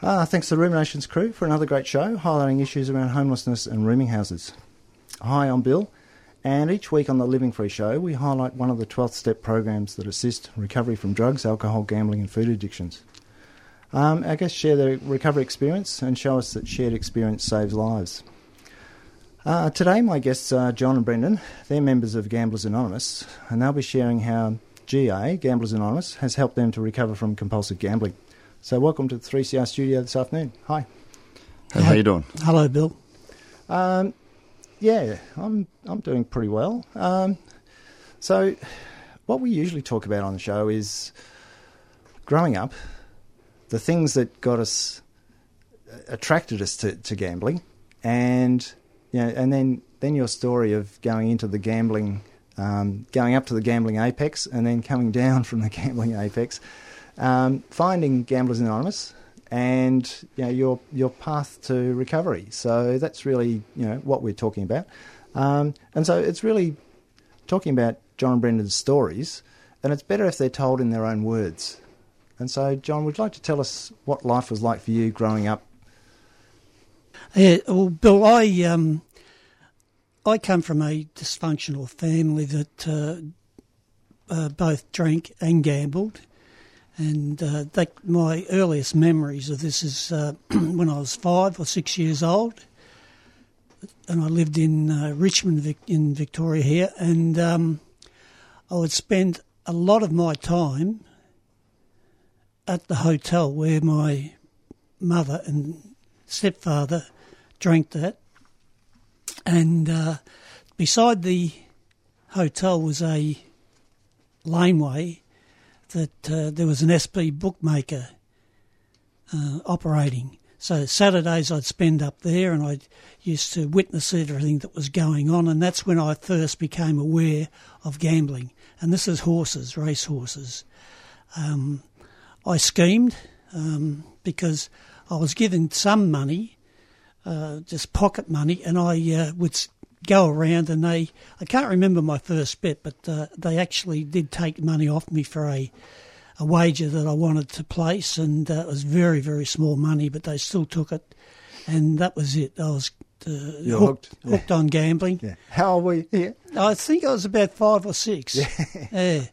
Ah, thanks to the Ruminations crew for another great show highlighting issues around homelessness and rooming houses. Hi, I'm Bill, and each week on the Living Free Show, we highlight one of the 12th step programs that assist recovery from drugs, alcohol, gambling, and food addictions. Um, our guests share their recovery experience and show us that shared experience saves lives. Uh, today, my guests are John and Brendan. They're members of Gamblers Anonymous, and they'll be sharing how GA, Gamblers Anonymous, has helped them to recover from compulsive gambling. So, welcome to the 3CR studio this afternoon. Hi. Hey, how you doing? Hello, Bill. Um, yeah, I'm I'm doing pretty well. Um, so, what we usually talk about on the show is growing up, the things that got us attracted us to, to gambling, and you know, and then then your story of going into the gambling, um, going up to the gambling apex, and then coming down from the gambling apex um, finding Gamblers Anonymous and you know, your your path to recovery. So that's really you know what we're talking about, um, and so it's really talking about John and Brendan's stories, and it's better if they're told in their own words. And so, John, would you like to tell us what life was like for you growing up? Yeah, well, Bill, I um, I come from a dysfunctional family that uh, uh, both drank and gambled. And uh, my earliest memories of this is uh, when I was five or six years old, and I lived in uh, Richmond, Vic- in Victoria here, and um, I would spend a lot of my time at the hotel where my mother and stepfather drank that, and uh, beside the hotel was a laneway that uh, there was an SP bookmaker uh, operating. So Saturdays I'd spend up there and I used to witness everything that was going on, and that's when I first became aware of gambling. And this is horses, race horses. Um, I schemed um, because I was given some money, uh, just pocket money, and I uh, would go around and they, I can't remember my first bet, but uh, they actually did take money off me for a, a wager that I wanted to place, and uh, it was very, very small money, but they still took it, and that was it. I was uh, You're hooked, hooked. hooked on gambling. Yeah. How old were you? Yeah. I think I was about five or six. Yeah.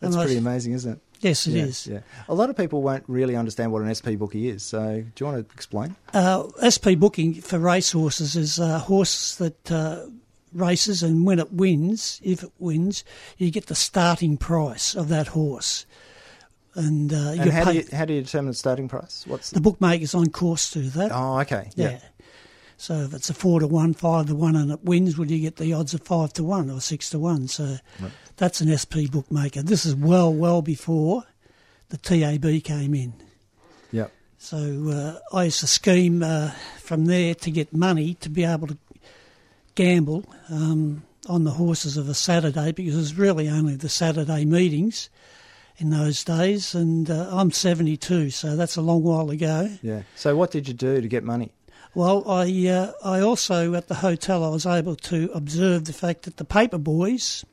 That's pretty amazing, isn't it? Yes, it yeah, is. Yeah. A lot of people won't really understand what an SP bookie is. So, do you want to explain? Uh, SP booking for racehorses is a horse that uh, races, and when it wins, if it wins, you get the starting price of that horse. And, uh, And how do, you, how do you determine the starting price? What's the bookmaker's on course to that. Oh, okay. yeah. Yeah. So if it's a four to one, five to one, and it wins, well, you get the odds of five to one or six to one. So that's an SP bookmaker. This is well, well before the TAB came in. Yep. So uh, I used to scheme uh, from there to get money to be able to gamble um, on the horses of a Saturday because it was really only the Saturday meetings in those days. And uh, I'm 72, so that's a long while ago. Yeah. So, what did you do to get money? Well, I uh, I also at the hotel I was able to observe the fact that the paper boys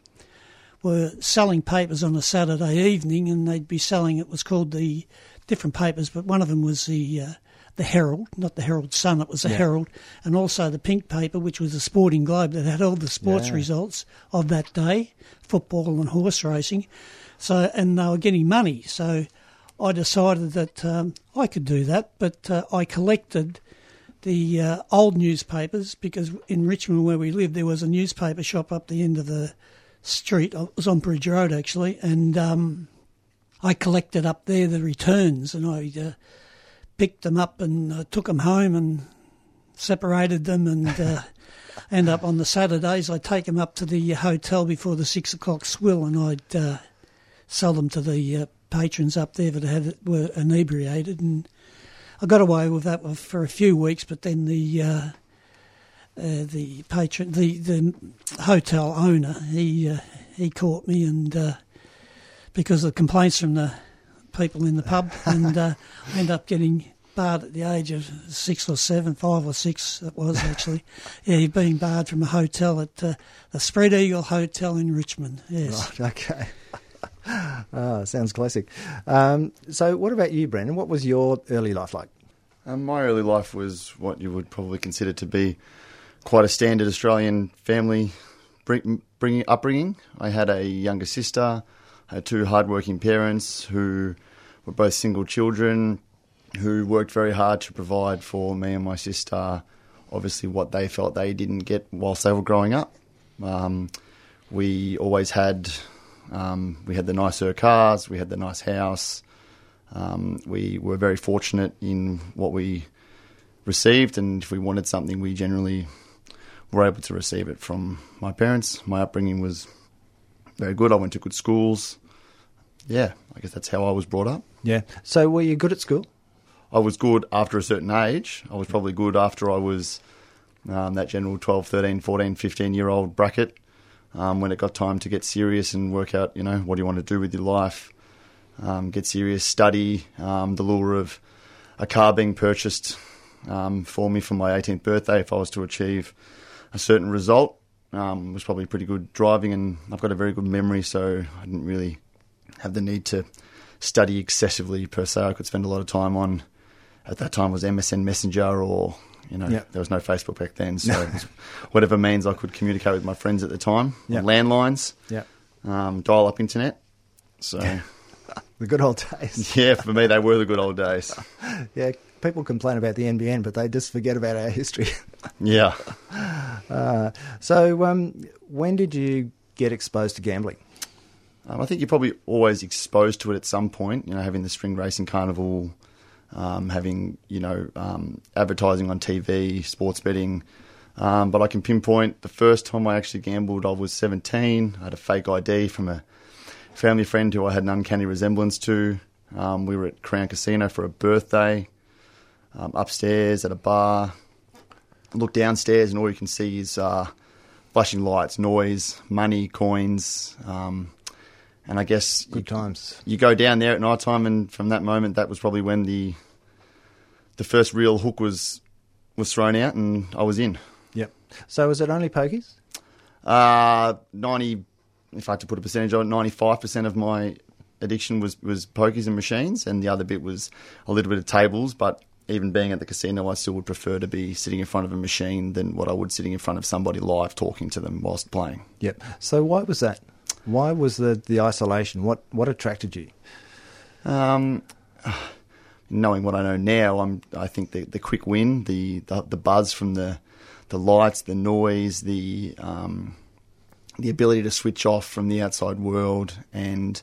were selling papers on a Saturday evening, and they'd be selling it was called the different papers, but one of them was the uh, the Herald, not the Herald Sun, it was the Yeah. Herald, and also the pink paper, which was the Sporting Globe that had all the sports Yeah. results of that day, football and horse racing. So, and they were getting money. So, I decided that um, I could do that, but uh, I collected the uh, old newspapers because in Richmond, where we lived, there was a newspaper shop up the end of the street. It was on Bridge Road actually, and um, I collected up there the returns, and I uh, picked them up and uh, took them home and separated them, and uh, end up on the Saturdays I'd take them up to the hotel before the six o'clock swill, and I'd uh, sell them to the uh, patrons up there that had were inebriated and. I got away with that for a few weeks, but then the uh, uh, the patron, the the hotel owner, he uh, he caught me, and uh, because of complaints from the people in the pub, and uh, I ended up getting barred at the age of six or seven, five or six it was actually. yeah, he being barred from a hotel at uh, the Spread Eagle Hotel in Richmond. Yes. Right, okay. ah, sounds classic. Um, so, what about you, Brendan? What was your early life like? Um, my early life was what you would probably consider to be quite a standard Australian family bring, bringing upbringing. I had a younger sister. I had two hardworking parents who were both single children who worked very hard to provide for me and my sister, obviously, what they felt they didn't get whilst they were growing up. Um, we always had um, we had the nicer cars, we had the nice house. Um, we were very fortunate in what we received, and if we wanted something, we generally were able to receive it from my parents. My upbringing was very good. I went to good schools. Yeah, I guess that's how I was brought up. Yeah. So, were you good at school? I was good after a certain age. I was probably good after I was um, that general 12, 13, 14, 15 year old bracket. Um, when it got time to get serious and work out, you know, what do you want to do with your life, um, get serious, study, um, the lure of a car being purchased um, for me for my 18th birthday if I was to achieve a certain result um, was probably pretty good driving, and I've got a very good memory, so I didn't really have the need to study excessively per se. I could spend a lot of time on at that time was MSN Messenger or you know yep. there was no Facebook back then, so whatever means I could communicate with my friends at the time, yep. landlines, yeah, um, dial up internet. So the good old days. Yeah, for me they were the good old days. yeah, people complain about the NBN, but they just forget about our history. yeah. Uh, so um, when did you get exposed to gambling? Um, I think you're probably always exposed to it at some point. You know, having the spring racing carnival um, having you know um, advertising on TV, sports betting. Um, but I can pinpoint the first time I actually gambled. I was 17. I had a fake ID from a family friend who I had an uncanny resemblance to. Um, we were at Crown Casino for a birthday. Um, upstairs at a bar. Look downstairs, and all you can see is uh, flashing lights, noise, money, coins. Um, and I guess good you, times. You go down there at night time, and from that moment, that was probably when the the first real hook was was thrown out, and I was in. Yep. So was it only pokies? Uh, ninety. If I had to put a percentage on, ninety five percent of my addiction was was pokies and machines, and the other bit was a little bit of tables. But even being at the casino, I still would prefer to be sitting in front of a machine than what I would sitting in front of somebody live talking to them whilst playing. Yep. So why was that? Why was the, the isolation? What what attracted you? Um, knowing what I know now, I'm I think the, the quick win, the, the, the buzz from the the lights, the noise, the um, the ability to switch off from the outside world and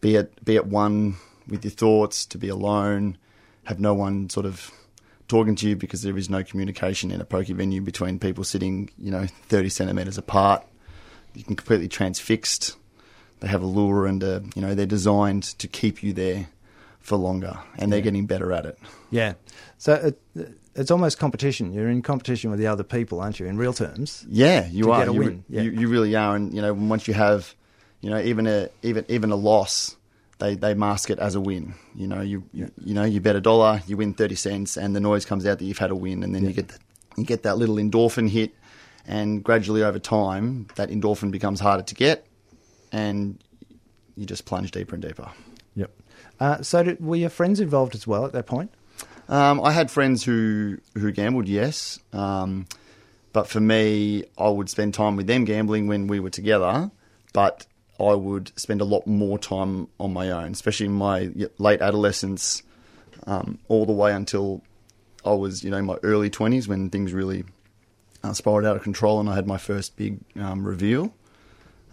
be at be at one with your thoughts, to be alone, have no one sort of talking to you because there is no communication in a poker venue between people sitting, you know, 30 centimetres apart you can completely transfixed. They have a lure and a, you know they're designed to keep you there for longer, and they're getting better at it. Yeah, so it, it's almost competition. You're in competition with the other people, aren't you? In real terms. Yeah, you are. You, yeah. you, you really are, and you know once you have, you know, even a even even a loss, they, they mask it as a win. You know, you, you you know you bet a dollar, you win thirty cents, and the noise comes out that you've had a win, and then yeah. you get the, you get that little endorphin hit and gradually over time, that endorphin becomes harder to get, and you just plunge deeper and deeper. Yep. Uh, so, did, were your friends involved as well at that point? Um, I had friends who who gambled, yes, um, but for me, I would spend time with them gambling when we were together, but I would spend a lot more time on my own, especially in my late adolescence, um, all the way until I was, you know, in my early twenties when things really uh, spiraled out of control, and I had my first big um, reveal.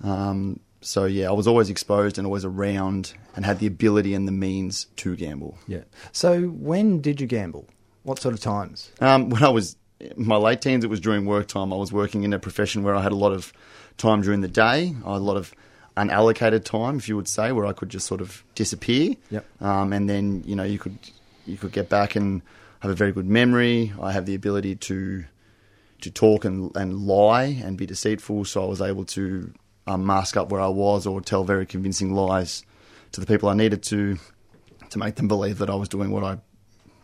Um, so yeah, I was always exposed and always around, and had the ability and the means to gamble. Yeah. So when did you gamble? What sort of times? Um, when I was in my late teens, it was during work time. I was working in a profession where I had a lot of time during the day. I had a lot of unallocated time, if you would say, where I could just sort of disappear. Yep. Um, and then you know you could you could get back and have a very good memory. I have the ability to to talk and, and lie and be deceitful. So I was able to um, mask up where I was or tell very convincing lies to the people I needed to to make them believe that I was doing what I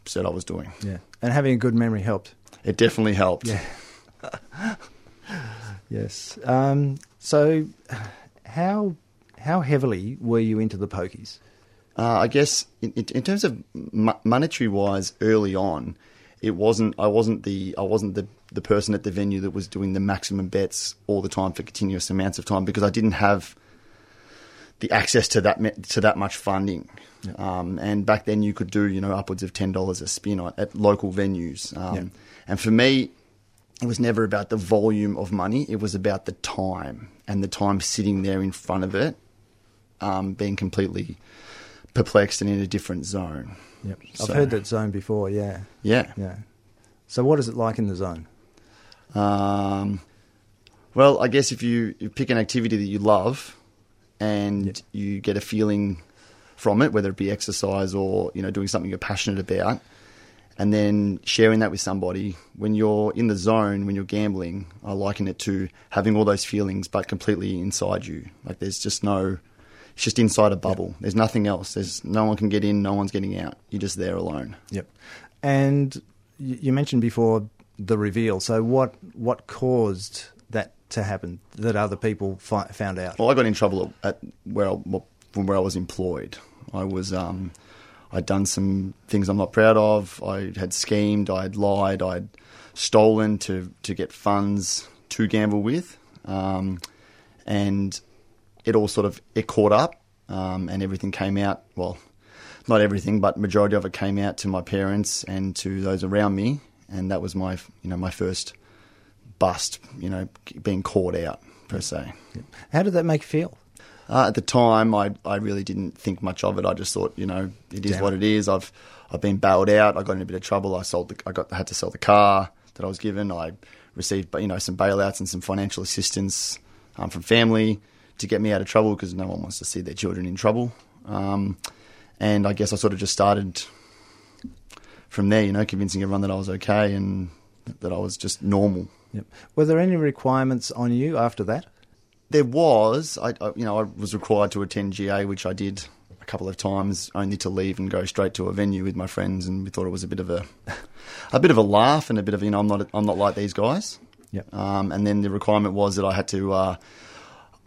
said I was doing. Yeah. And having a good memory helped. It definitely helped. Yeah. yes. Um, so, how how heavily were you into the pokies? Uh, I guess in, in terms of monetary wise, early on, it wasn't. I wasn't the. I wasn't the the person at the venue that was doing the maximum bets all the time for continuous amounts of time because I didn't have the access to that to that much funding. Yeah. Um, and back then, you could do you know upwards of ten dollars a spin at, at local venues. Um, yeah. And for me, it was never about the volume of money. It was about the time and the time sitting there in front of it, um, being completely perplexed and in a different zone. Yep. So, I've heard that zone before. Yeah. Yeah. Yeah. So, what is it like in the zone? Um, well, I guess if you, you pick an activity that you love and yep. you get a feeling from it, whether it be exercise or you know doing something you're passionate about, and then sharing that with somebody when you're in the zone when you're gambling, I liken it to having all those feelings but completely inside you. Like there's just no, it's just inside a bubble. Yep. There's nothing else. There's no one can get in, no one's getting out. You're just there alone. Yep. And you mentioned before the reveal. So what what caused that to happen that other people fi- found out? Well, I got in trouble at where I, from where I was employed. I was um, I'd done some things I'm not proud of. I had schemed. I'd lied. I'd stolen to to get funds to gamble with, um, and it all sort of it caught up, um, and everything came out. Well, not everything, but majority of it came out to my parents and to those around me, and that was my you know my first bust, you know, being caught out per se. How did that make you feel? Uh, at the time, I I really didn't think much of it. I just thought, you know, it is Damn. what it is. I've I've been bailed out. I got in a bit of trouble. I sold the, I got I had to sell the car that I was given. I received you know some bailouts and some financial assistance um, from family to get me out of trouble because no one wants to see their children in trouble. Um, and I guess I sort of just started from there, you know, convincing everyone that I was okay and that I was just normal. Yep. Were there any requirements on you after that? There was. I, I, you know, I was required to attend GA, which I did a couple of times, only to leave and go straight to a venue with my friends, and we thought it was a bit of a, a bit of a laugh and a bit of you know, I'm not, I'm not like these guys. Yep. Um, and then the requirement was that I had to. Uh,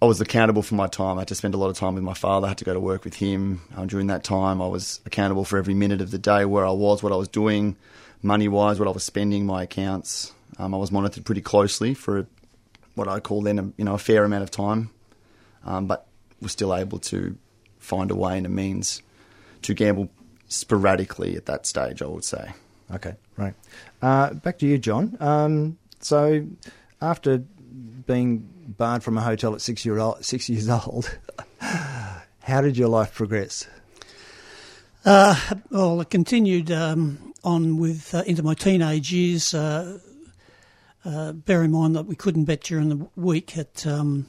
I was accountable for my time. I had to spend a lot of time with my father. I had to go to work with him. Um, during that time, I was accountable for every minute of the day, where I was, what I was doing, money wise, what I was spending, my accounts. Um, I was monitored pretty closely for what I call then a, you know a fair amount of time, um, but was still able to find a way and a means to gamble sporadically at that stage. I would say. Okay, right. Uh, back to you, John. Um, so after being barred from a hotel at six, year old, six years old. How did your life progress? Uh, well, I continued um, on with uh, into my teenage years. Uh, uh bear in mind that we couldn't bet during the week at um,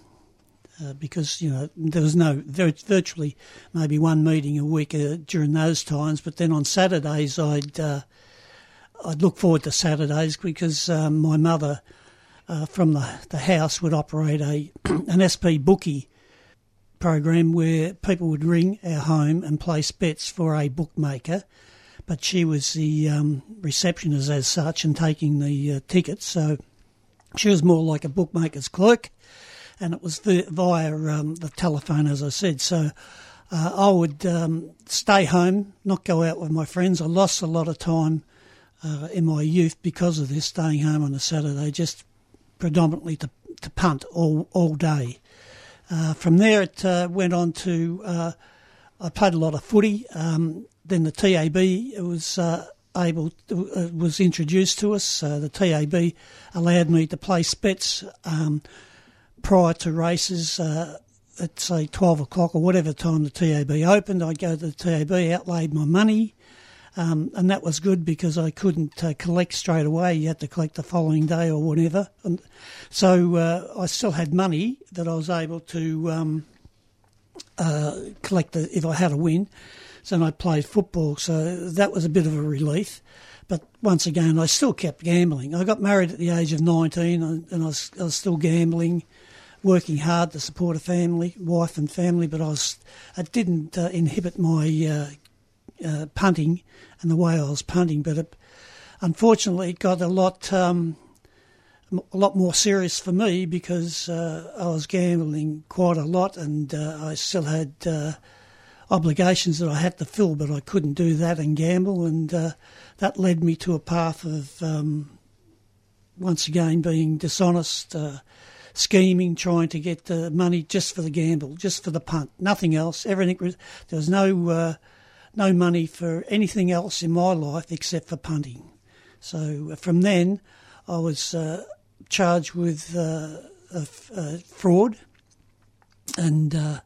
uh, because you know there was no virtually maybe one meeting a week uh, during those times. But then on Saturdays, I'd I'd look forward to Saturdays because um, my mother uh, from the, the house would operate a an SP bookie program where people would ring our home and place bets for a bookmaker, but she was the um, receptionist as such and taking the uh, tickets. So she was more like a bookmaker's clerk, and it was via um, the telephone, as I said. So. Uh, I would um, stay home, not go out with my friends. I lost a lot of time uh, in my youth because of this, staying home on a Saturday, just predominantly to, to punt all, all day. Uh, from there, it uh, went on to uh, I played a lot of footy. Um, then the TAB was uh, able to, uh, was introduced to us. The TAB allowed me to place bets um, prior to races. at say twelve o'clock or whatever time the TAB opened, I'd go to the TAB, outlaid my money, um, and that was good because I couldn't uh, collect straight away. You had to collect the following day or whatever. And so uh, I still had money that I was able to um, uh, collect the, if I had a win. So I played football, so that was a bit of a relief. but once again, I still kept gambling. I got married at the age of 19 and, and I, was, I was still gambling, working hard to support a family, wife and family, but I was, it didn't uh, inhibit my uh, uh, punting and the way I was punting, but it, unfortunately it got a lot um, a lot more serious for me because uh, I was gambling quite a lot and uh, I still had uh, obligations that I had to fill, but I couldn't do that and gamble, and uh, that led me to a path of um, once again being dishonest, uh, scheming, trying to get the money just for the gamble, just for the punt, nothing else. Everything there was no uh, no money for anything else in my life except for punting. So from then, I was charged with uh, fraud, and uh,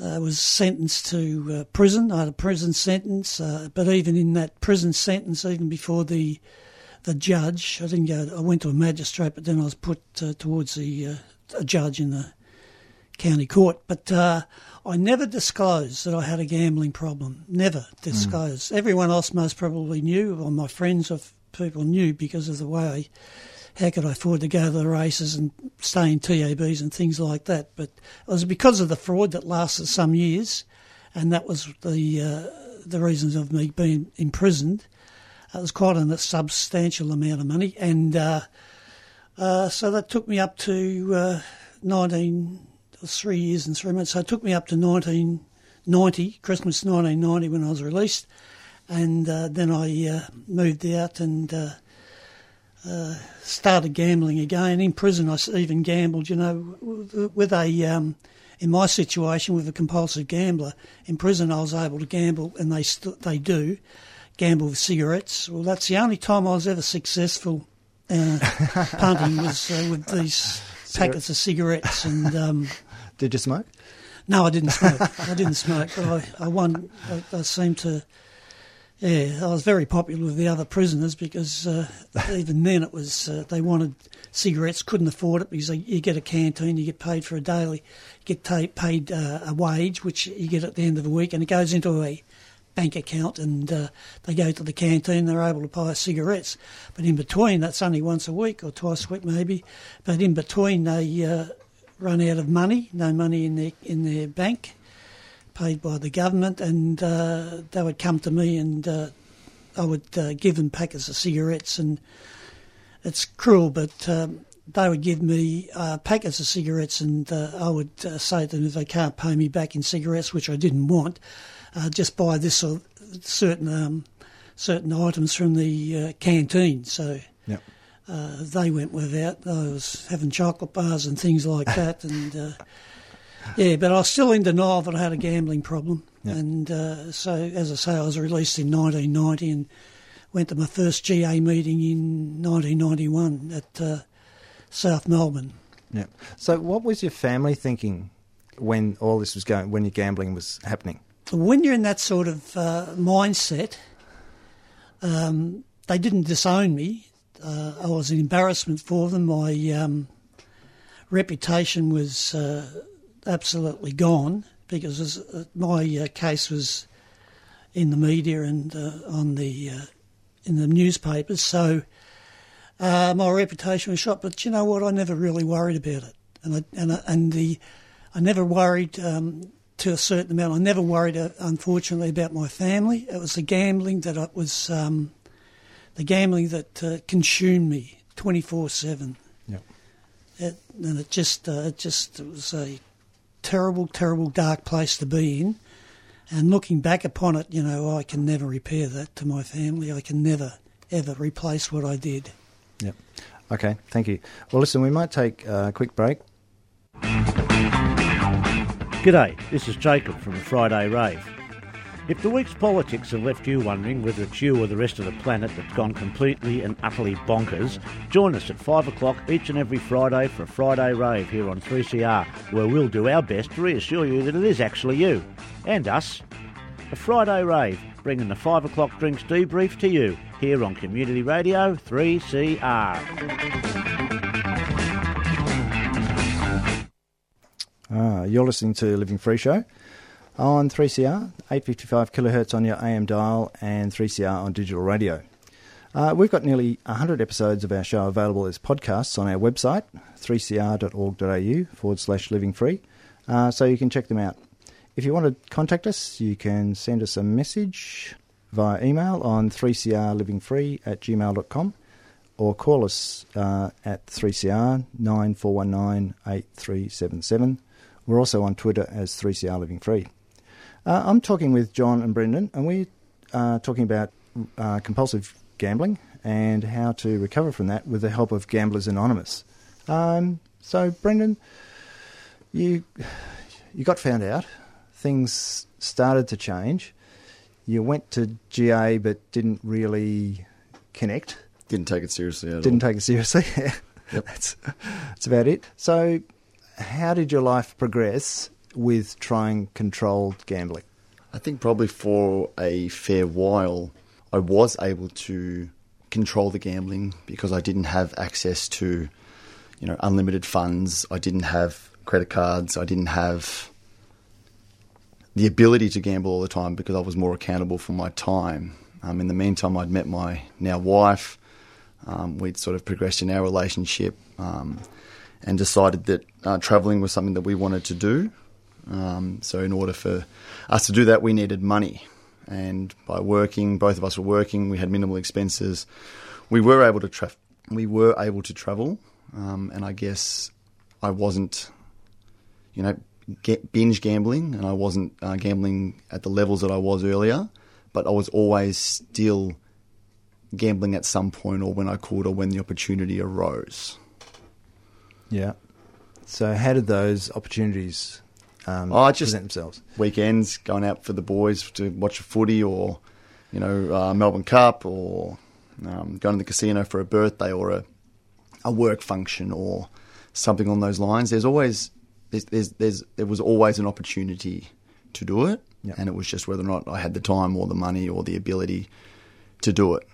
I was sentenced to uh, prison. I had a prison sentence, uh, but even in that prison sentence, even before the the judge, I didn't go. I went to a magistrate, but then I was put uh, towards the a judge in the county court. But uh, I never disclosed that I had a gambling problem. Never disclosed. Mm. Everyone else most probably knew, or my friends or people knew because of the way I, how could I afford to go to the races and stay in TABs and things like that. But it was because of the fraud that lasted some years, and that was the uh, the reasons of me being imprisoned. It was quite a substantial amount of money, and uh, uh, so that took me up to uh, 19 for three years and three months. So it took me up to 1990, Christmas 1990, when I was released. And uh, then I uh, moved out and uh, uh started gambling again. In prison, I even gambled, you know, with a, um, in my situation, with a compulsive gambler. In prison, I was able to gamble, and they, st- they do gamble with cigarettes. Well, that's the only time I was ever successful uh, punting was uh, with these packets of cigarettes and um, did you smoke? No, I didn't smoke. I didn't smoke, but I, I won. I, I seemed to yeah, I was very popular with the other prisoners because uh, even then it was uh, they wanted cigarettes, couldn't afford it because you get a canteen, you get paid for a daily, you get ta- paid uh, a wage which you get at the end of the week, and it goes into a bank account, and uh, they go to the canteen, they're able to buy cigarettes. But in between, that's only once a week or twice a week maybe. But in between, they uh, run out of money, no money in their in their bank paid by the government, and uh, they would come to me and uh, I would uh, give them packets of cigarettes. And it's cruel, but um, they would give me uh, packets of cigarettes, and uh, I would uh, say to them if they can't pay me back in cigarettes, which I didn't want, just buy this or certain um, certain items from the canteen. So. Yep. They went without. I was having chocolate bars and things like that, and yeah, but I was still in denial that I had a gambling problem. Yeah. And uh, so, as I say, I was released in 1990 and went to my first GA meeting in 1991 at uh, South Melbourne. Yeah. So, what was your family thinking when all this was going, when your gambling was happening? When you're in that sort of uh, mindset, um, they didn't disown me. Uh, I was an embarrassment for them. My um, reputation was uh, absolutely gone because uh, my uh, case was in the media and uh, on the in the newspapers, so my reputation was shot. But you know what? I never really worried about it, and I, and I, and the I never worried um, to a certain amount. I never worried, unfortunately, about my family. It was the gambling that it was um, the gambling that uh, consumed me twenty four seven. Yeah. and it just uh, it just it was a terrible, terrible, dark place to be in. And looking back upon it, you know, I can never repair that to my family. I can never, ever replace what I did. Yep. Okay, thank you. Well, listen, we might take a quick break. G'day, this is Jacob from the Friday Rave. If the week's politics have left you wondering whether it's you or the rest of the planet that's gone completely and utterly bonkers, join us at 5 o'clock each and every Friday for a Friday rave here on 3CR, where we'll do our best to reassure you that it is actually you and us. A Friday rave, bringing the 5 o'clock drinks debrief to you here on Community Radio 3CR. Ah, you're listening to Living Free Show on 3CR, 855 kilohertz on your AM dial, and 3CR on digital radio. Uh, we've got nearly 100 episodes of our show available as podcasts on our website, 3cr.org.au forward slash living free, uh, so you can check them out. If you want to contact us, you can send us a message via email on 3crlivingfree at gmail.com or call us uh, at 3CR 9419 8377. We're also on Twitter as 3CR Living Free. Uh, I'm talking with John and Brendan, and we're uh, talking about uh, compulsive gambling and how to recover from that with the help of Gamblers Anonymous. Um, so, Brendan, you you got found out. Things started to change. You went to GA, but didn't really connect. Didn't take it seriously at Didn't all. take it seriously. Yep. that's that's about it. So, how did your life progress with trying controlled gambling? I think probably for a fair while, I was able to control the gambling because I didn't have access to, you know, unlimited funds. I didn't have credit cards. I didn't have the ability to gamble all the time because I was more accountable for my time. Um, in the meantime, I'd met my now wife. Um, we'd sort of progressed in our relationship um, and decided that uh, travelling was something that we wanted to do. Um, so, in order for us to do that, we needed money. And by working, both of us were working. We had minimal expenses. We were able to tra- we were able to travel. Um, and I guess I wasn't, you know, get binge gambling, and I wasn't uh, gambling at the levels that I was earlier. But I was always still gambling at some point, or when I could, or when the opportunity arose. Yeah. So, how did those opportunities um, Oh, I just- present themselves? weekends going out for the boys to watch a footy or you know uh, Melbourne Cup or um, going to the casino for a birthday or a a work function or something on those lines. There's always there's, there's, there's there was always an opportunity to do it, Yeah. and it was just whether or not I had the time or the money or the ability to do it.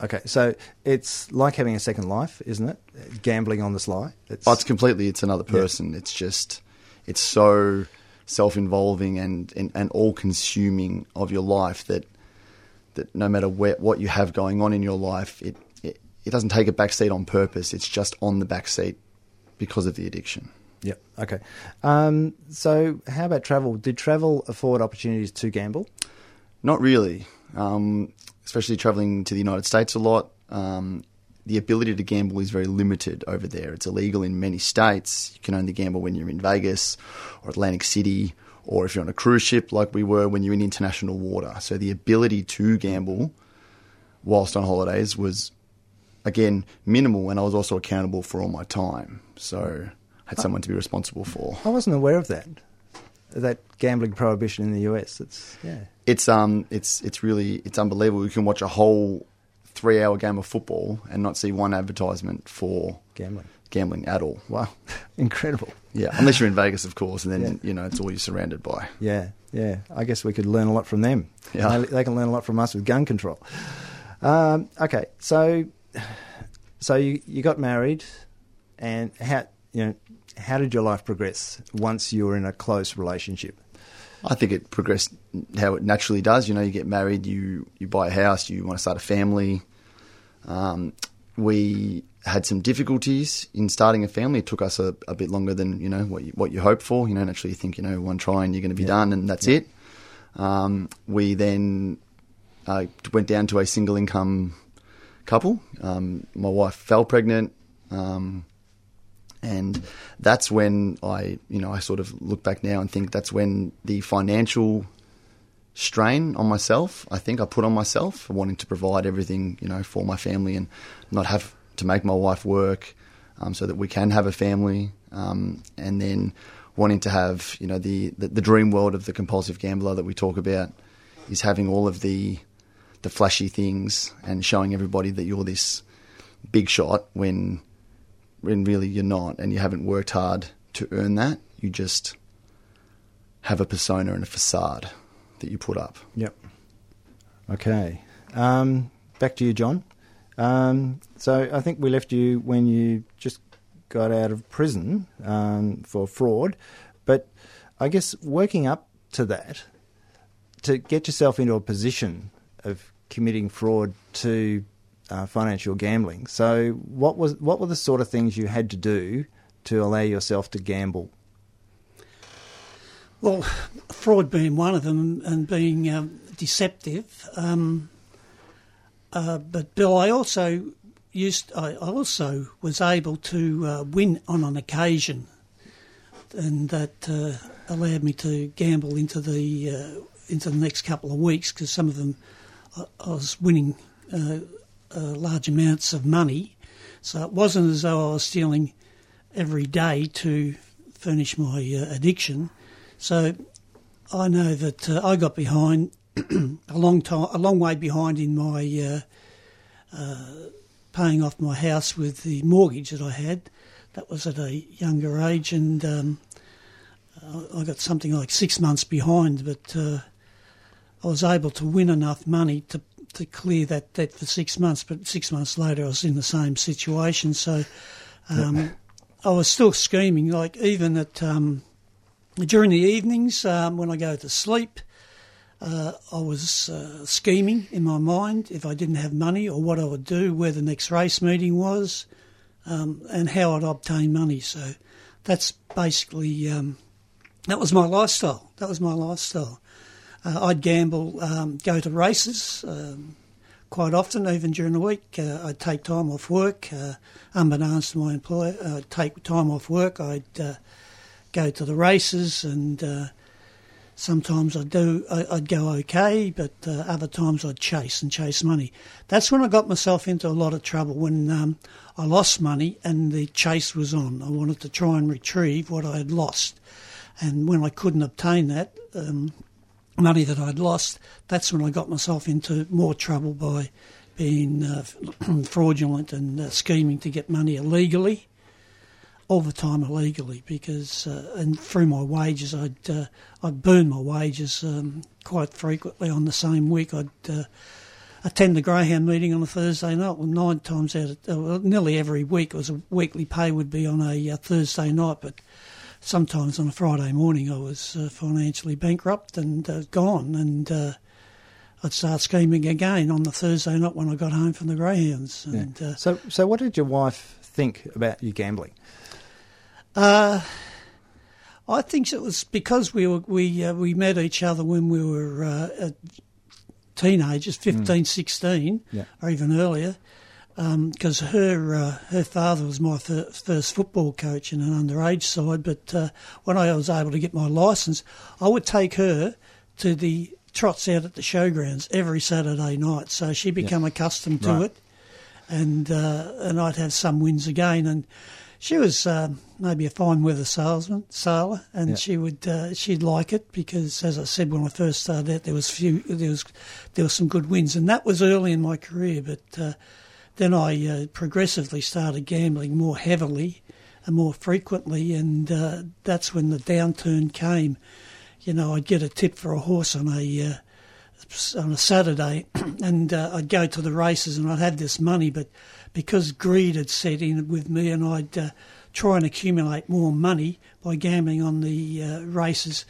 Okay, so it's like having a second life, isn't it? Gambling on the sly. It's, Oh, it's completely it's another Yeah. person. It's just it's so self-involving and, and, and all-consuming of your life that that no matter where, what you have going on in your life, it, it it doesn't take a backseat on purpose. It's just on the backseat because of the addiction. Yep. Okay. Um, so, how about travel? Did travel afford opportunities to gamble? Not really, um, especially traveling to the United States a lot. Um, the ability to gamble is very limited over there. It's illegal in many states. You can only gamble when you're in Vegas or Atlantic City, or if you're on a cruise ship, like we were when you're in international water. So the ability to gamble whilst on holidays was, again, minimal, and I was also accountable for all my time. So I had someone to be responsible for. I wasn't aware of that. That gambling prohibition in the US. It's yeah. it's um it's it's really it's unbelievable. You can watch a whole three hour game of football and not see one advertisement for Gambling. gambling at all. Wow, incredible. Yeah, unless you're in Vegas, of course, and then Yeah. you know it's all you're surrounded by. Yeah, yeah. I guess we could learn a lot from them. Yeah. They, they can learn a lot from us with gun control. Um, okay, so so you you got married, and how you know how did your life progress once you were in a close relationship? I think it progressed how it naturally does. You know, you get married, you you buy a house, you want to start a family. Um, we had some difficulties in starting a family. It took us a, a bit longer than you know what you, what you hope for. You know, naturally you think you know one try and you're going to be Yeah. done and that's it. Um, we then uh, went down to a single income couple. Um, my wife fell pregnant. Um, and that's when I, you know, I sort of look back now and think that's when the financial strain on myself, I think I put on myself wanting to provide everything, you know, for my family and not have to make my wife work um, so that we can have a family. Um, and then wanting to have, you know, the, the, the dream world of the compulsive gambler that we talk about is having all of the, the flashy things and showing everybody that you're this big shot when when really you're not and you haven't worked hard to earn that. You just have a persona and a facade that you put up. Yep. Okay. Um, back to you, John. Um, so I think we left you when you just got out of prison um, for fraud, but I guess working up to that to get yourself into a position of committing fraud to uh, financial gambling. So, what was what were the sort of things you had to do to allow yourself to gamble? Well, fraud being one of them and being um, deceptive. Um, uh, but Bill, I also used I also was able to uh, win on an occasion, and that uh, allowed me to gamble into the uh, into the next couple of weeks because some of them I, I was winning uh, uh, large amounts of money, so it wasn't as though I was stealing every day to furnish my addiction. So I know that I got behind a long time, a long way behind in my paying off my house with the mortgage that I had. That was at a younger age, and um, I got something like six months behind, but uh, I was able to win enough money to to clear that debt for six months. But six months later, I was in the same situation, so um, I was still scheming. Like even at um, during the evenings um, when I go to sleep, uh, I was uh, scheming in my mind if I didn't have money or what I would do, where the next race meeting was, um, and how I'd obtain money. So that's basically um, that was my lifestyle. That was my lifestyle. Uh, I'd gamble, um, go to races um, quite often, even during the week. Uh, I'd take time off work, uh, unbeknownst to my employer. I'd take time off work. I'd uh, go to the races and Sometimes I'd do, I'd go okay, but uh, other times I'd chase and chase money. That's when I got myself into a lot of trouble when um, I lost money and the chase was on. I wanted to try and retrieve what I had lost, and when I couldn't obtain that um, money that I'd lost, that's when I got myself into more trouble by being uh, fraudulent and uh, scheming to get money illegally all the time illegally because uh, and through my wages I'd uh, I'd burn my wages um, quite frequently on the same week. I'd uh, attend the greyhound meeting on a Thursday night. Well nine times out of uh, nearly every week it was a weekly pay would be on a Thursday night but sometimes on a Friday morning I was uh, financially bankrupt and gone and I'd start scheming again on the Thursday night when I got home from the greyhounds and, yeah. so so what did your wife think about you gambling uh, I think it was because we were, we uh, we met each other when we were uh, teenagers, 15, mm. 16, yeah. or even earlier. Because um, her uh, her father was my fir- first football coach in an underage side, but uh, when I was able to get my licence, I would take her to the trots out at the showgrounds every Saturday night. So she became yeah. accustomed to right. it, and uh, and I'd have some wins again. And she was um, maybe a fine weather salesman, sailor, and yeah. she would uh, she'd like it because, as I said when I first started out, there was few there was there was some good wins, and that was early in my career. But uh, then I uh, progressively started gambling more heavily and more frequently, and uh, that's when the downturn came. You know, I'd get a tip for a horse on a uh, on a Saturday, and uh, I'd go to the races, and I'd have this money, but because greed had set in with me and I'd uh, try and accumulate more money by gambling on the uh, races,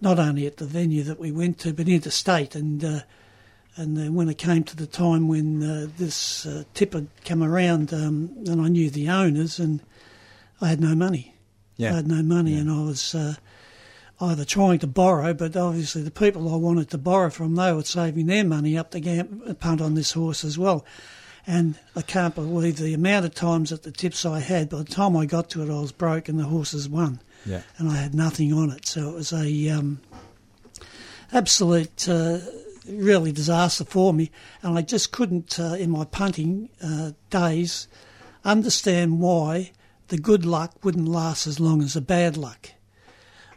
not only at the venue that we went to, but interstate. And and then when it came to the time when uh, this uh, tip had come around, um, and I knew the owners, and I had no money. Yeah. I had no money, yeah. and I was uh, either trying to borrow, but obviously the people I wanted to borrow from, they were saving their money up to gam- punt on this horse as well. And I can't believe the amount of times that the tips I had, by the time I got to it, I was broke and the horses won. Yeah. And I had nothing on it. So it was a um, absolute, uh, really disaster for me. And I just couldn't, uh, in my punting uh, days, understand why the good luck wouldn't last as long as the bad luck.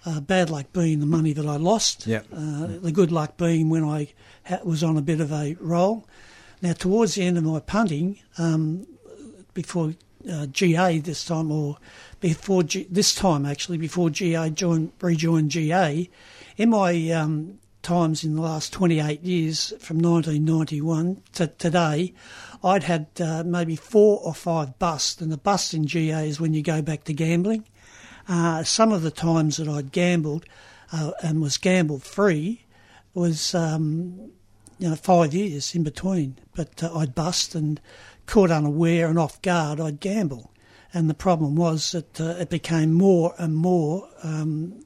Uh, bad luck being the money that I lost. Yeah. Uh, the good luck being when I ha- was on a bit of a roll. Now, towards the end of my punting, um, before uh, GA this time, or before G- this time actually, before GA joined, rejoined GA, in my um, times in the last 28 years, from 1991 to today, I'd had uh, maybe four or five busts, and the bust in GA is when you go back to gambling. Uh, some of the times that I'd gambled, uh, and was gamble free was um, you know five years in between. But uh, I'd bust and caught unaware and off guard, I'd gamble. And the problem was that uh, it became more and more um,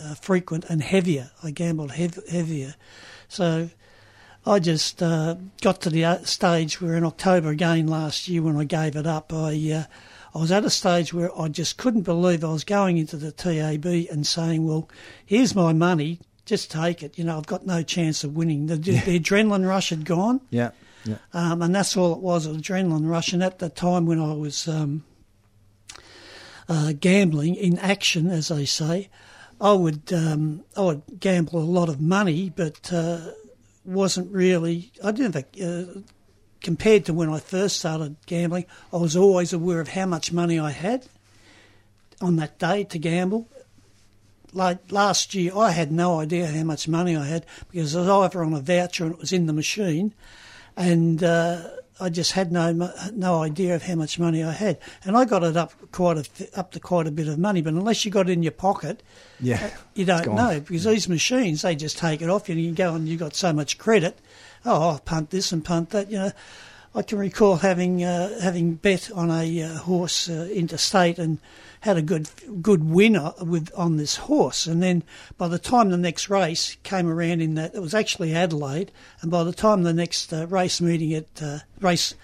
uh, frequent and heavier. I gambled hev- heavier. So I just uh, got to the uh, stage where in October again last year when I gave it up, I uh, I was at a stage where I just couldn't believe I was going into the TAB and saying, "Well, here's my money, just take it." You know, I've got no chance of winning. The, yeah. the adrenaline rush had gone. Yeah. Yeah. Um, and that's all it was, an adrenaline rush. And at the time when I was um, uh, gambling in action, as they say, I would um, I would gamble a lot of money, but uh, wasn't really. I didn't think, uh, compared to when I first started gambling, I was always aware of how much money I had on that day to gamble. Like last year, I had no idea how much money I had because I was either on a voucher and it was in the machine, and uh, I just had no no idea of how much money I had, and I got it up quite a, up to quite a bit of money. But unless you got it in your pocket, yeah, uh, you don't know because yeah. these machines they just take it off you and you go and you got so much credit. Oh, I'll punt this and punt that. You know, I can recall having uh, having bet on a uh, horse uh, interstate and had a good good winner with on this horse. And then by the time the next race came around in that, it was actually Adelaide. And by the time the next uh, race meeting at uh, race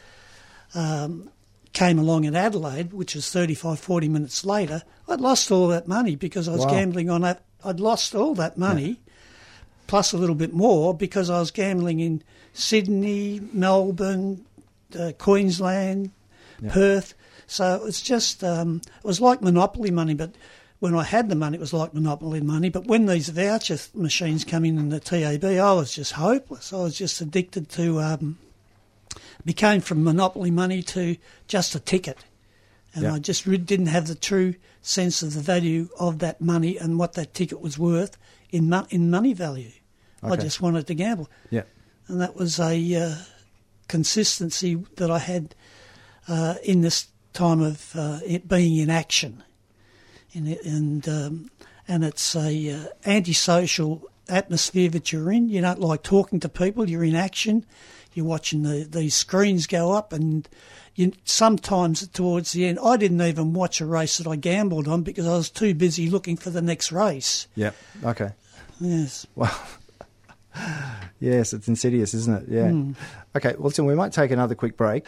um, came along in Adelaide, which was 35, 40 minutes later, I'd lost all that money because I was wow. gambling on that. I'd lost all that money. Yeah. Plus a little bit more because I was gambling in Sydney, Melbourne, uh, Queensland, yeah. Perth, so it's just um, it was like monopoly money, but when I had the money, it was like monopoly money. But when these voucher machines come in in the TAB, I was just hopeless. I was just addicted to. Um, became from monopoly money to just a ticket, and I just didn't have the true sense of the value of that money and what that ticket was worth in mo- in money value. Okay. I just wanted to gamble. Yeah, and that was a uh, consistency that I had uh, in this time of uh, it being in action, and and um, and it's a uh, antisocial atmosphere that you're in. You don't like talking to people. You're in action. You're watching the these screens go up, and you, sometimes towards the end, I didn't even watch a race that I gambled on because I was too busy looking for the next race. Yeah. Okay. Yes. Well. yes, it's insidious, isn't it? Yeah. Mm. Okay, well, listen, we might take another quick break.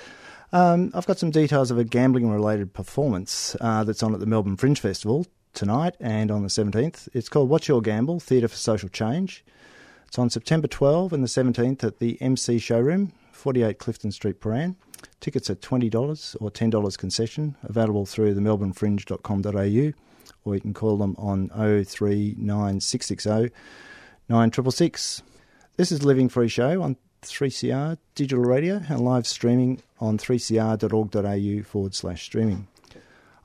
Um, I've got some details of a gambling related performance uh, that's on at the Melbourne Fringe Festival tonight and on the 17th. It's called What's Your Gamble? Theatre for Social Change. It's on September 12 and the 17th at the MC Showroom, 48 Clifton Street, Prahran. Tickets are $20 or $10 concession, available through the melbournefringe.com.au or you can call them on 039660 9666. This is Living Free Show on 3CR digital radio and live streaming on 3cr.org.au forward slash streaming.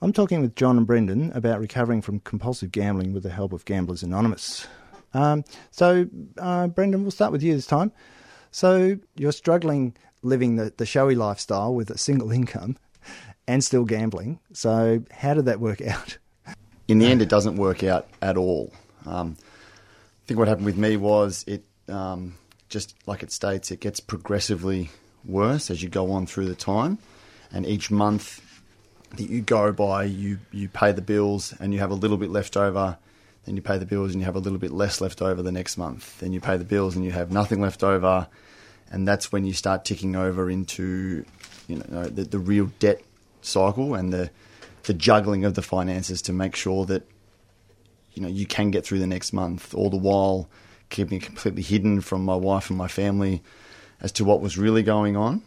I'm talking with John and Brendan about recovering from compulsive gambling with the help of Gamblers Anonymous. Um, so, uh, Brendan, we'll start with you this time. So, you're struggling living the, the showy lifestyle with a single income and still gambling. So, how did that work out? In the end, it doesn't work out at all. Um, I think what happened with me was it um, just like it states, it gets progressively worse as you go on through the time, and each month that you go by, you you pay the bills and you have a little bit left over. Then you pay the bills and you have a little bit less left over the next month. Then you pay the bills and you have nothing left over, and that's when you start ticking over into you know the, the real debt cycle and the the juggling of the finances to make sure that you know you can get through the next month. All the while keeping it completely hidden from my wife and my family as to what was really going on,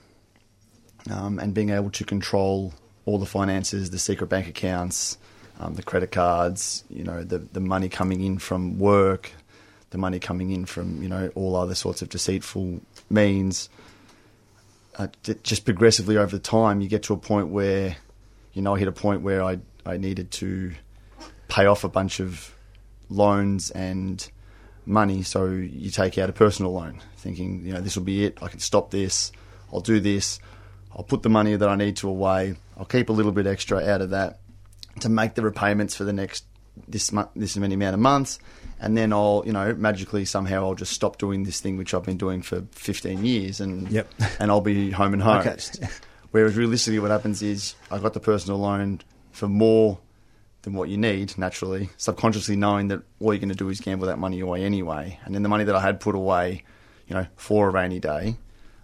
um, and being able to control all the finances, the secret bank accounts, um, the credit cards, you know, the the money coming in from work, the money coming in from you know all other sorts of deceitful means. Uh, just progressively over the time, you get to a point where, you know, I hit a point where I I needed to pay off a bunch of loans and money, so you take out a personal loan, thinking, you know, this will be it. I can stop this. I'll do this. I'll put the money that I need to away. I'll keep a little bit extra out of that to make the repayments for the next this mu- this many amount of months, and then I'll you know magically somehow I'll just stop doing this thing which I've been doing for 15 years, and Yep. and I'll be home and home. Okay. Whereas realistically, what happens is I got the personal loan for more than what you need naturally, subconsciously knowing that all you're going to do is gamble that money away anyway, and then the money that I had put away, you know, for a rainy day,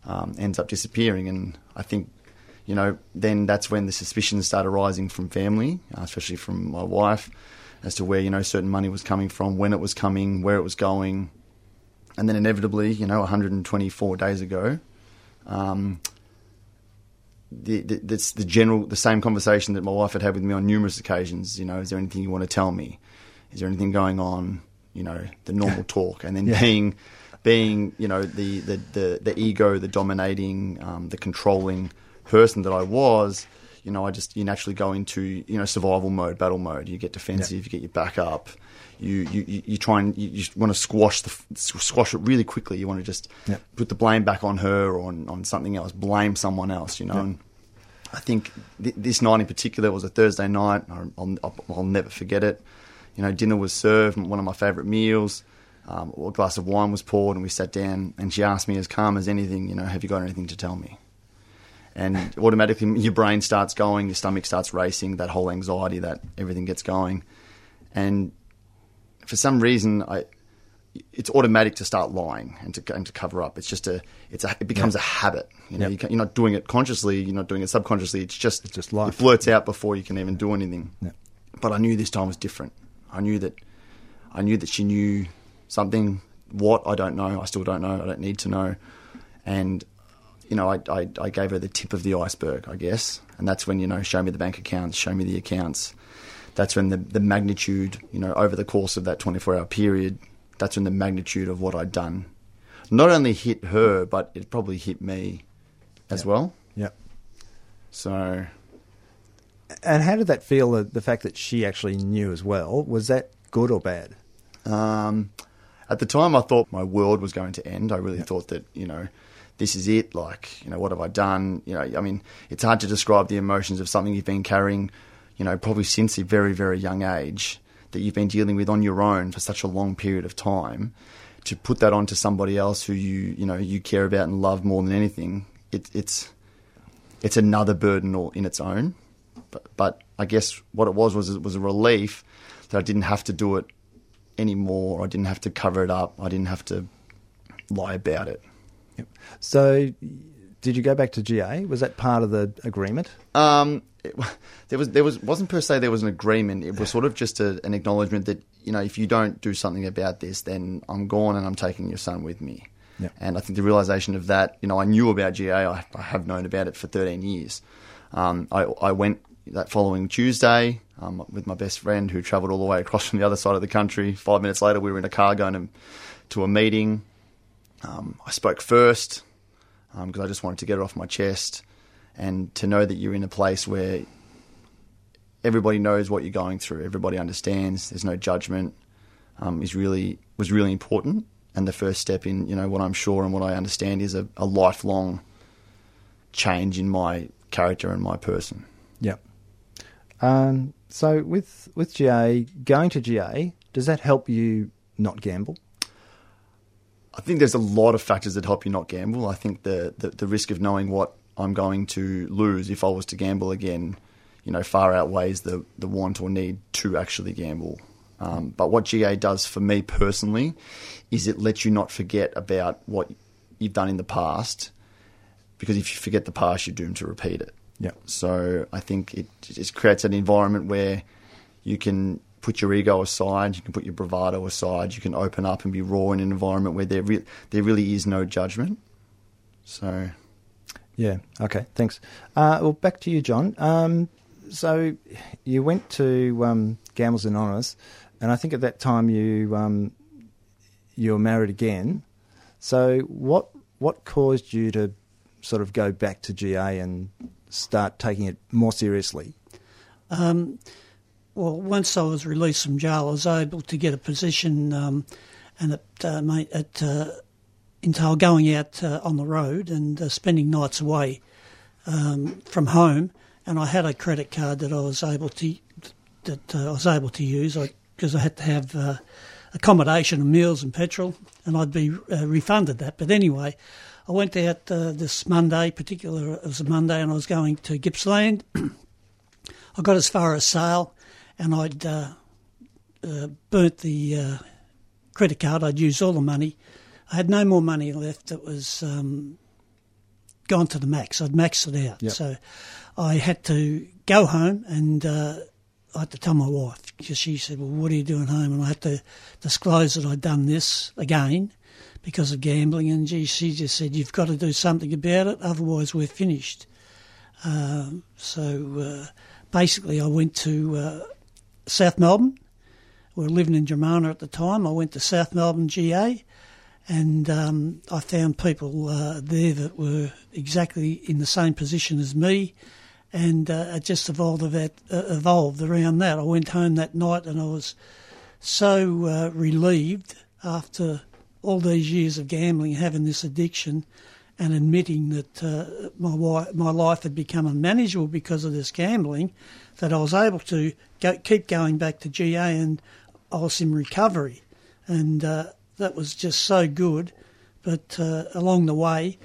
um, ends up disappearing, and I think. You know, then that's when the suspicions start arising from family, uh, especially from my wife, as to where you know certain money was coming from, when it was coming, where it was going, and then inevitably, you know, 124 days ago, um, the, the, that's the general, the same conversation that my wife had had with me on numerous occasions. You know, is there anything you want to tell me? Is there anything going on? You know, the normal talk, and then Yeah. being, being, you know, the the the, the ego, the dominating, um, the controlling person that I was. You know, I just you naturally go into you know survival mode, battle mode. You get defensive, you get your back up. You you, you, try and you, you want to squash the squash it really quickly. You want to just Yeah. put the blame back on her or on, on something else, blame someone else, you know. Yeah. And I think th- this night in particular was a Thursday night. I'll, I'll, I'll never forget it. You know, dinner was served, one of my favourite meals. Um, a glass of wine was poured, and we sat down. And she asked me, as calm as anything, you know, have you got anything to tell me? And automatically, your brain starts going, your stomach starts racing, that whole anxiety, that everything gets going. And for some reason, I it's automatic to start lying and to and to cover up. It's just a it's a it becomes a habit. You know, Yep. you can, you're not doing it consciously. You're not doing it subconsciously. It's just It's just life. It blurts out before you can even do anything. Yeah. But I knew this time was different. I knew that I knew that she knew something. What I don't know. I still don't know. I don't need to know. And you know, I, I, I gave her the tip of the iceberg, I guess. And that's when, you know, show me the bank accounts, show me the accounts. That's when the, the magnitude, you know, over the course of that 24 hour period, that's when the magnitude of what I'd done not only hit her, but it probably hit me as well. Yeah. So, And how did that feel? The, the fact that she actually knew as well was that good or bad? Um, at the time, I thought my world was going to end. I really thought that, you know, this is it. Like, you know, what have I done? You know, I mean, it's hard to describe the emotions of something you've been carrying, you know, probably since a very, very young age that you've been dealing with on your own for such a long period of time. To put that onto somebody else who you, you know, you care about and love more than anything, it, it's, it's another burden all in its own. But, but I guess what it was was it was a relief that I didn't have to do it anymore. I didn't have to cover it up. I didn't have to lie about it. Yep. So, did you go back to GA? Was that part of the agreement? Um, it, there was there was wasn't per se there was an agreement. It was sort of just a, an acknowledgement that you know if you don't do something about this, then I'm gone and I'm taking your son with me. Yeah. And I think the realization of that, you know, I knew about GA. I, I have known about it for 13 years. Um, I, I went that following Tuesday um, with my best friend who travelled all the way across from the other side of the country. Five minutes later, we were in a car going to, to a meeting. Um, I spoke first because I just wanted to get it off my chest and to know that you're in a place where everybody knows what you're going through, everybody understands, there's no judgment, um, is really was really important. And the first step in you know what I'm sure and what I understand is a, a lifelong change in my character and my person. Yep. Um, so with with GA going to GA, does that help you not gamble? I think there's a lot of factors that help you not gamble. I think the, the, the risk of knowing what I'm going to lose if I was to gamble again, you know, far outweighs the, the want or need to actually gamble. Um, but what GA does for me personally is it lets you not forget about what you've done in the past, because if you forget the past, you're doomed to repeat it. Yep. So I think it just creates an environment where you can put your ego aside, you can put your bravado aside, you can open up and be raw in an environment where there re- there really is no judgment. So Yeah. Okay. Thanks. Uh, well, back to you, John. Um, so you went to um, Gamblers Anonymous, and I think at that time you um, you were married again. So what what caused you to sort of go back to GA and start taking it more seriously? Um, well, once I was released from jail, I was able to get a position, um, and it, uh, mate, it uh, entailed going out uh, on the road and uh, spending nights away um, from home. And I had a credit card that I was able to that uh, I was able to use. Because I had to have uh, accommodation and meals and petrol, and I'd be uh, refunded that. But anyway, I went out this Monday, particular it was a Monday, and I was going to Gippsland. I got as far as Sale, and I'd burnt the credit card. I'd used all the money. I had no more money left. It was um, gone to the max. I'd maxed it out. Yep. So I had to go home and uh, I had to tell my wife because she said, "Well, what are you doing home?" And I had to disclose that I'd done this again because of gambling. And she, she just said, "You've got to do something about it, otherwise we're finished." Um, so uh, basically, I went to uh, South Melbourne. We were living in Germana at the time. I went to South Melbourne GA, and um, I found people uh, there that were exactly in the same position as me, and uh, it just evolved that, uh, evolved around that. I went home that night, and I was so uh, relieved after all these years of gambling, having this addiction, and admitting that uh, my wi- my life had become unmanageable because of this gambling, that I was able to go, keep going back to GA, and I was in recovery, and uh, that was just so good. But uh, along the way,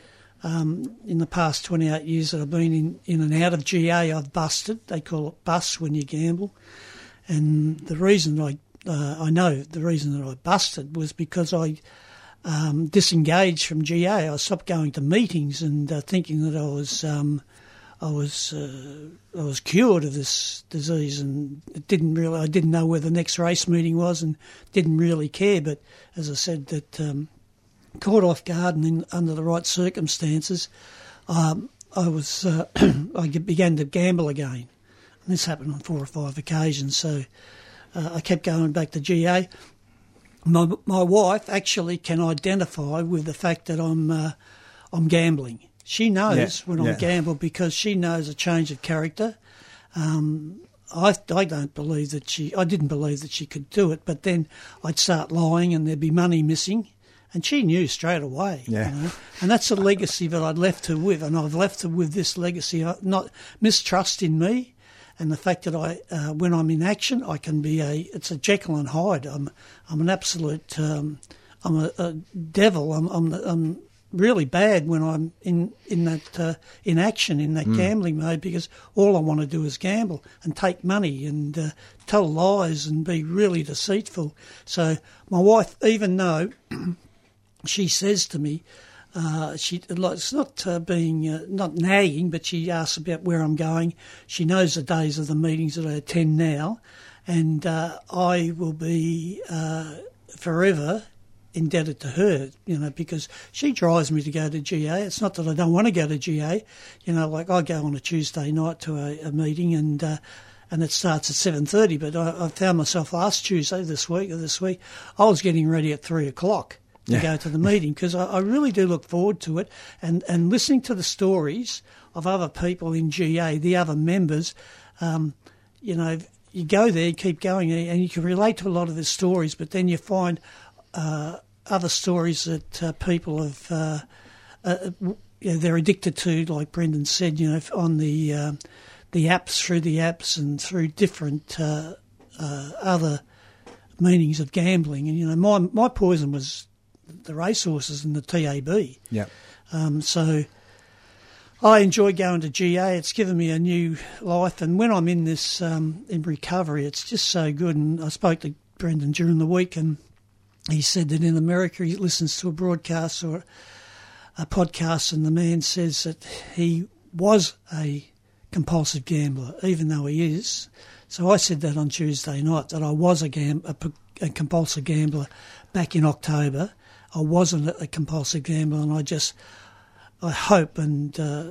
um, in the past 28 years that I've been in, in and out of GA, I've busted. They call it bust when you gamble. And the reason I, uh, I know the reason that I busted was because I um, disengaged from GA. I stopped going to meetings and uh, thinking that I was um, I was uh, I was cured of this disease, and it didn't really I didn't know where the next race meeting was, and didn't really care. But as I said, that um, caught off guard and in, under the right circumstances, um, I was uh, I began to gamble again. And this happened on four or five occasions, so uh, I kept going back to GA. My my wife actually can identify with the fact that I'm uh, I'm gambling. She knows Yeah, when yeah. I gamble because she knows a change of character. Um, I, I don't believe that she. I didn't believe that she could do it, but then I'd start lying and there'd be money missing, and she knew straight away. you Yeah. know. And that's a legacy that I'd left her with, and I've left her with this legacy, uh, not mistrust in me, and the fact that I, uh, when I'm in action, I can be a. It's a Jekyll and Hyde. I'm, I'm an absolute. Um, I'm a, a devil. I'm, I'm, I'm really bad when I'm in in that uh, in action in that gambling mode because all I want to do is gamble and take money and uh, tell lies and be really deceitful. So my wife, even though she says to me, uh, she like, it's not uh, being uh, not nagging, but she asks about where I'm going. She knows the days of the meetings that I attend now, and uh, I will be uh, forever indebted to her. You know, because she drives me to go to GA. It's not that I don't want to go to GA. You know, like I go on a Tuesday night to a, a meeting and. Uh, and it starts at seven thirty. But I, I found myself last Tuesday this week or this week, I was getting ready at three o'clock to Yeah. go to the meeting because I, I really do look forward to it and, and listening to the stories of other people in GA, the other members. Um, you know, you go there, you keep going, and you can relate to a lot of the stories, but then you find other stories that uh, people have. Uh, uh, w- you know, they're addicted to, like Brendan said, you know, on the uh, the apps through the apps and through different uh, uh, other meanings of gambling. And you know, my my poison was the racehorses and the TAB. Yeah. Um, so I enjoy going to GA. It's given me a new life, and when I'm in this um, in recovery, it's just so good. And I spoke to Brendan during the week, and he said that in America he listens to a broadcast or a podcast, and the man says that he was a compulsive gambler, even though he is. So I said that on Tuesday night that I was a, gam- a, a compulsive gambler back in October. I wasn't a, a compulsive gambler, and I just I hope and uh,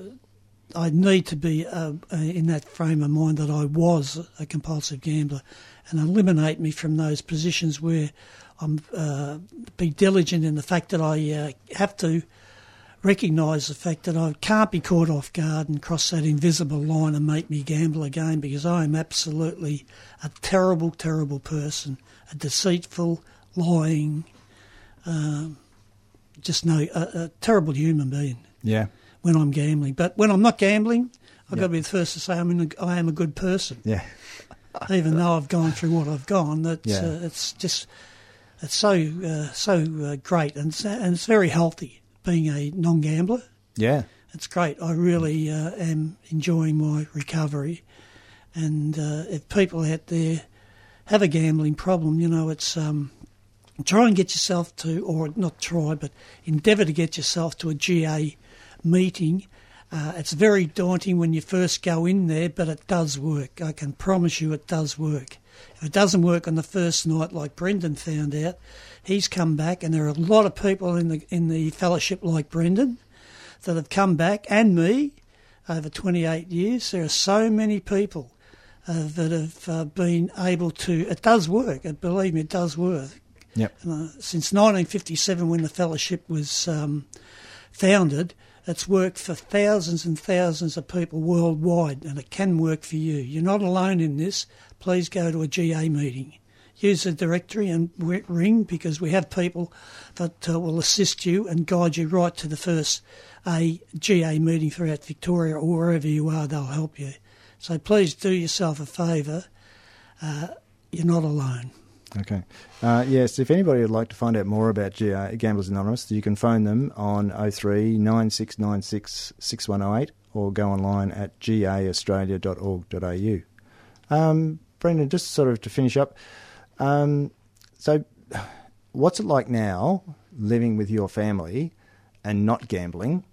I need to be uh, uh, in that frame of mind that I was a compulsive gambler, and eliminate me from those positions where I'm uh, be diligent in the fact that I uh, have to recognise the fact that I can't be caught off guard and cross that invisible line and make me gamble again because I am absolutely a terrible, terrible person, a deceitful, lying, um, just no, a, a terrible human being Yeah. when I'm gambling. But when I'm not gambling, I've Yeah. got to be the first to say I'm in a, I am a good person. Yeah. even though I've gone through what I've gone, that Yeah. uh, it's just it's so uh, so uh, great and it's, and it's very healthy being a non-gambler. Yeah. It's great. I really uh, am enjoying my recovery, and uh, if people out there have a gambling problem, you know, it's um, try and get yourself to, or not try, but endeavour to get yourself to a GA meeting. Uh, it's very daunting when you first go in there, but it does work. I can promise you it does work. If it doesn't work on the first night, like Brendan found out, he's come back, and there are a lot of people in the in the fellowship like Brendan that have come back, and me, over 28 years. There are so many people uh, that have uh, been able to. It does work. Believe me, it does work. Yep. Uh, since 1957, when the fellowship was um, founded, it's worked for thousands and thousands of people worldwide, and it can work for you. You're not alone in this. Please go to a GA meeting. Use the directory and ring because we have people that uh, will assist you and guide you right to the first a GA meeting throughout Victoria or wherever you are. They'll help you. So please do yourself a favour. Uh, you're not alone. Okay. Uh, yes, if anybody would like to find out more about GA, Gamblers Anonymous, you can phone them on 03 9696 6108 or go online at gaaustralia.org.au. Um, Brendan, just sort of to finish up, um, so what's it like now living with your family and not gambling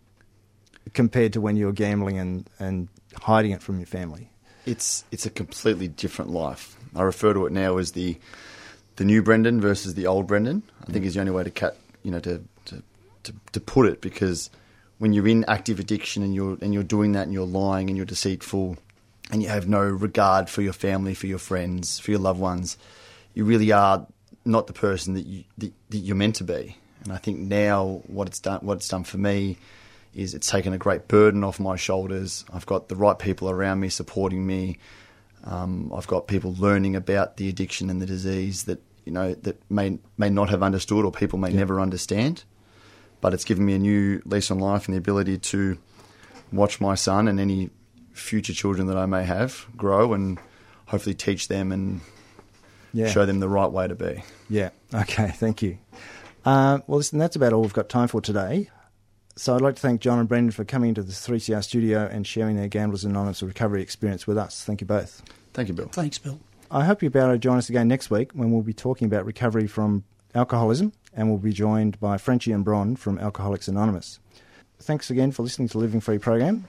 compared to when you were gambling and, and hiding it from your family? It's it's a completely different life. I refer to it now as the the new Brendan versus the old Brendan. I think is the only way to cut you know to, to to to put it because when you're in active addiction and you're and you're doing that and you're lying and you're deceitful and you have no regard for your family, for your friends, for your loved ones, you really are not the person that you that, that you're meant to be. And I think now what it's done what it's done for me is it's taken a great burden off my shoulders. I've got the right people around me supporting me. Um, I've got people learning about the addiction and the disease that you know that may may not have understood or people may never understand. But it's given me a new lease on life and the ability to watch my son and any future children that I may have grow and hopefully teach them and Yeah. show them the right way to be. Yeah. Okay. Thank you. Uh, well, listen, that's about all we've got time for today. So I'd like to thank John and Brendan for coming into the 3CR studio and sharing their Gamblers Anonymous recovery experience with us. Thank you both. Thank you, Bill. Thanks, Bill. I hope you'll be able to join us again next week when we'll be talking about recovery from alcoholism and we'll be joined by Frenchie and Bron from Alcoholics Anonymous. Thanks again for listening to the Living Free program.